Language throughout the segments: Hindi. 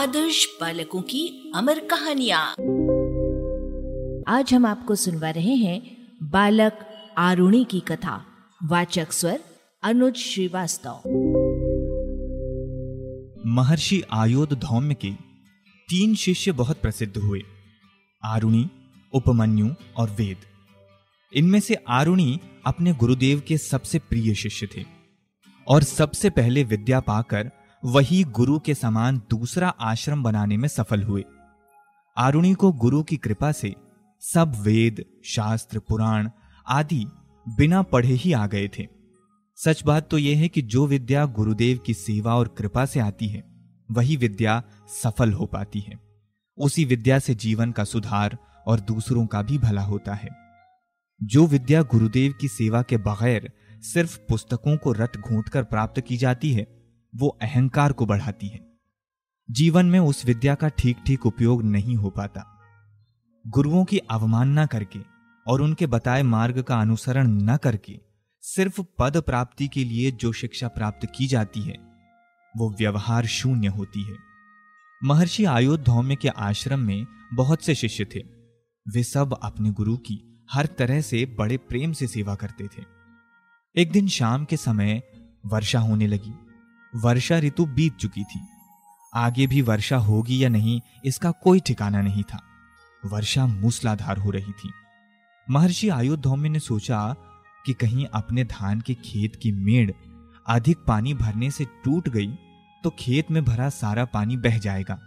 आदर्श बालकों की अमर कहानियाँ। आज हम आपको सुनवा रहे हैं बालक आरुणी की कथा। वाचक स्वर अनुज श्रीवास्तव। महर्षि आयोध धौम्य के तीन शिष्य बहुत प्रसिद्ध हुए आरुणी उपमन्यु और वेद। इनमें से आरुणी अपने गुरुदेव के सबसे प्रिय शिष्य थे और सबसे पहले विद्या पाकर वही गुरु के समान दूसरा आश्रम बनाने में सफल हुए। आरुणी को गुरु की कृपा से सब वेद, शास्त्र, पुराण आदि बिना पढ़े ही आ गए थे। सच बात तो यह है कि जो विद्या गुरुदेव की सेवा और कृपा से आती है, वही विद्या सफल हो पाती है। उसी विद्या से जीवन का सुधार और दूसरों का भी भला होता है। जो विद्या गुरुदेव की सेवा के बगैर सिर्फ़ पुस्तकों को रट घूट कर प्राप्त की जाती है वो अहंकार को बढ़ाती है। जीवन में उस विद्या का ठीक ठीक उपयोग नहीं हो पाता। गुरुओं की अवमानना करके और उनके बताए मार्ग का अनुसरण न करके सिर्फ़ पद प्राप्ति के लिए जो शिक्षा प्राप्त की जाती है, वो व्यवहार शून्य होती है। महर्षि आयोधौम्य के आश्रम में बहुत से शिष्य थे। वे सब अपने गुरु की हर तरह से बड़े प्रेम से सेवा करते थे। एक दिन शाम के समय वर्षा होने लगी। वर्षा ऋतु बीत चुकी थी। आगे भी वर्षा होगी या नहीं, इसका कोई ठिकाना नहीं था। वर्षा मूसलाधार हो रही थी। महर्षि आयुधौम्य ने सोचा कि कहीं अपने धान के खेत की मेड़ अधिक पानी भरने से टूट गई तो खेत में भरा सारा पानी बह जाएगा।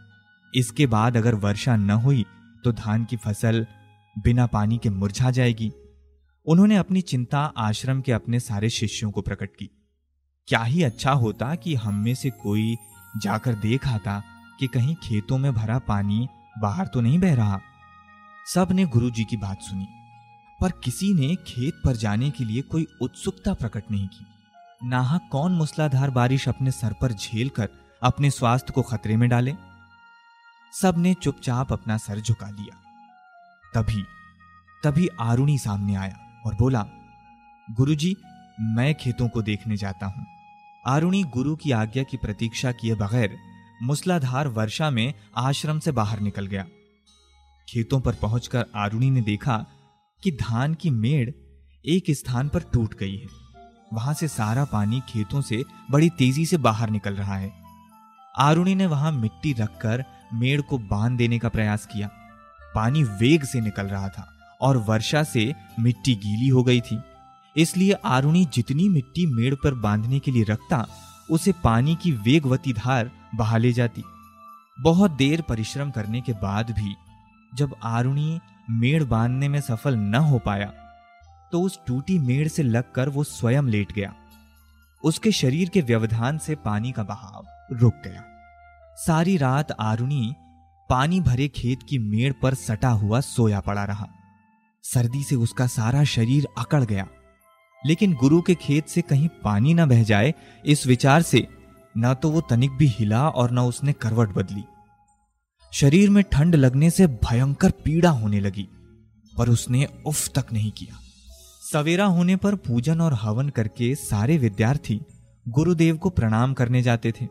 इसके बाद अगर वर्षा न हुई तो धान की फ़सल बिना पानी के मुरझा जाएगी। उन्होंने अपनी चिंता आश्रम के अपने सारे शिष्यों को प्रकट की। क्या ही अच्छा होता कि हम में से कोई जाकर देख आता कि कहीं खेतों में भरा पानी बाहर तो नहीं बह रहा। सबने गुरु जी की बात सुनी, पर किसी ने खेत पर जाने के लिए कोई उत्सुकता प्रकट नहीं की। नाहक कौन मूसलाधार बारिश अपने सर पर झेल कर अपने स्वास्थ्य को खतरे में डाले? सबने चुपचाप अपना सर झुका लिया। तभी तभी आरुणी सामने आया और बोला, गुरुजी, मैं खेतों को देखने जाता हूँ। आरुणी गुरु की आज्ञा की प्रतीक्षा किए बगैर मूसलाधार वर्षा में आश्रम से बाहर निकल गया। खेतों पर पहुंचकर आरुणी ने देखा कि धान की मेड़ एक स्थान पर टूट गई है। वहाँ से सारा पानी खेतों से बड़ी तेज़ी से बाहर निकल रहा है। आरुणी ने वहाँ मिट्टी रखकर मेड़ को बाँध देने का प्रयास किया। पानी वेग से निकल रहा था और वर्षा से मिट्टी गीली हो गई थी। इसलिए आरुणी जितनी मिट्टी मेड़ पर बांधने के लिए रखता, उसे पानी की वेगवती धार बहा ले जाती। बहुत देर परिश्रम करने के बाद भी, जब आरुणी मेड़ बांधने में सफल न हो पाया तो उस टूटी मेड़ से लगकर वो स्वयं लेट गया। उसके शरीर के व्यवधान से पानी का बहाव रुक गया। सारी रात आरुणी पानी भरे खेत की मेड़ पर सटा हुआ सोया पड़ा रहा। सर्दी से उसका सारा शरीर अकड़ गया। लेकिन गुरु के खेत से कहीं पानी न बह जाए, इस विचार से न तो वो तनिक भी हिला और न उसने करवट बदली। शरीर में ठंड लगने से भयंकर पीड़ा होने लगी, पर उसने उफ तक नहीं किया। सवेरा होने पर पूजन और हवन करके सारे विद्यार्थी गुरुदेव को प्रणाम करने जाते थे।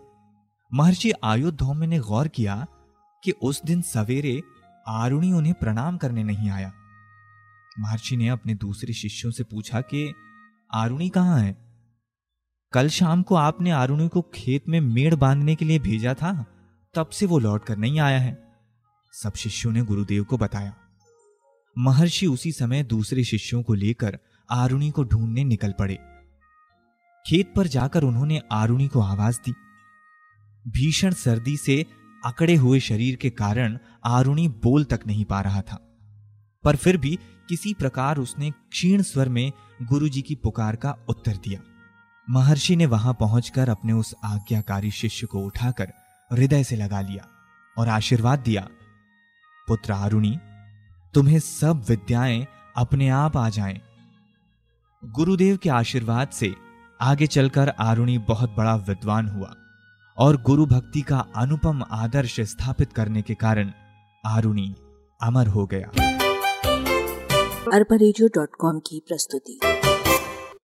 महर्षि आयुधौम्य ने गौर किया कि उस दिन सवेरे आरुणी उन्हें प्रणाम करने नहीं आया। महर्षि ने अपने दूसरे शिष्यों से पूछा कि आरुणी कहाँ है? कल शाम को आपने आरुणी को खेत में मेड़ बांधने के लिए भेजा था, तब से वो लौट कर नहीं आया है। सब शिष्यों ने गुरुदेव को बताया। महर्षि उसी समय दूसरे शिष्यों को लेकर आरुणी को ढूँढने निकल पड़े। खेत पर जाकर उन्होंने आरुणी को आवाज़ दी। भीषण सर्दी से अकड़े हुए शरीर के कारण आरुणी बोल तक नहीं पा रहा था। पर फिर भी किसी प्रकार उसने क्षीण स्वर में गुरु जी की पुकार का उत्तर दिया महर्षि ने वहाँ पहुंचकर अपने उस आज्ञाकारी शिष्य को उठाकर हृदय से लगा लिया और आशीर्वाद दिया, पुत्र आरुणी तुम्हें सब विद्याएँ अपने आप आ जाएँ। गुरुदेव के आशीर्वाद से आगे चलकर आरुणी बहुत बड़ा विद्वान हुआ और गुरु भक्ति का अनुपम आदर्श स्थापित करने के कारण आरुणी अमर हो गया अरबा की प्रस्तुति।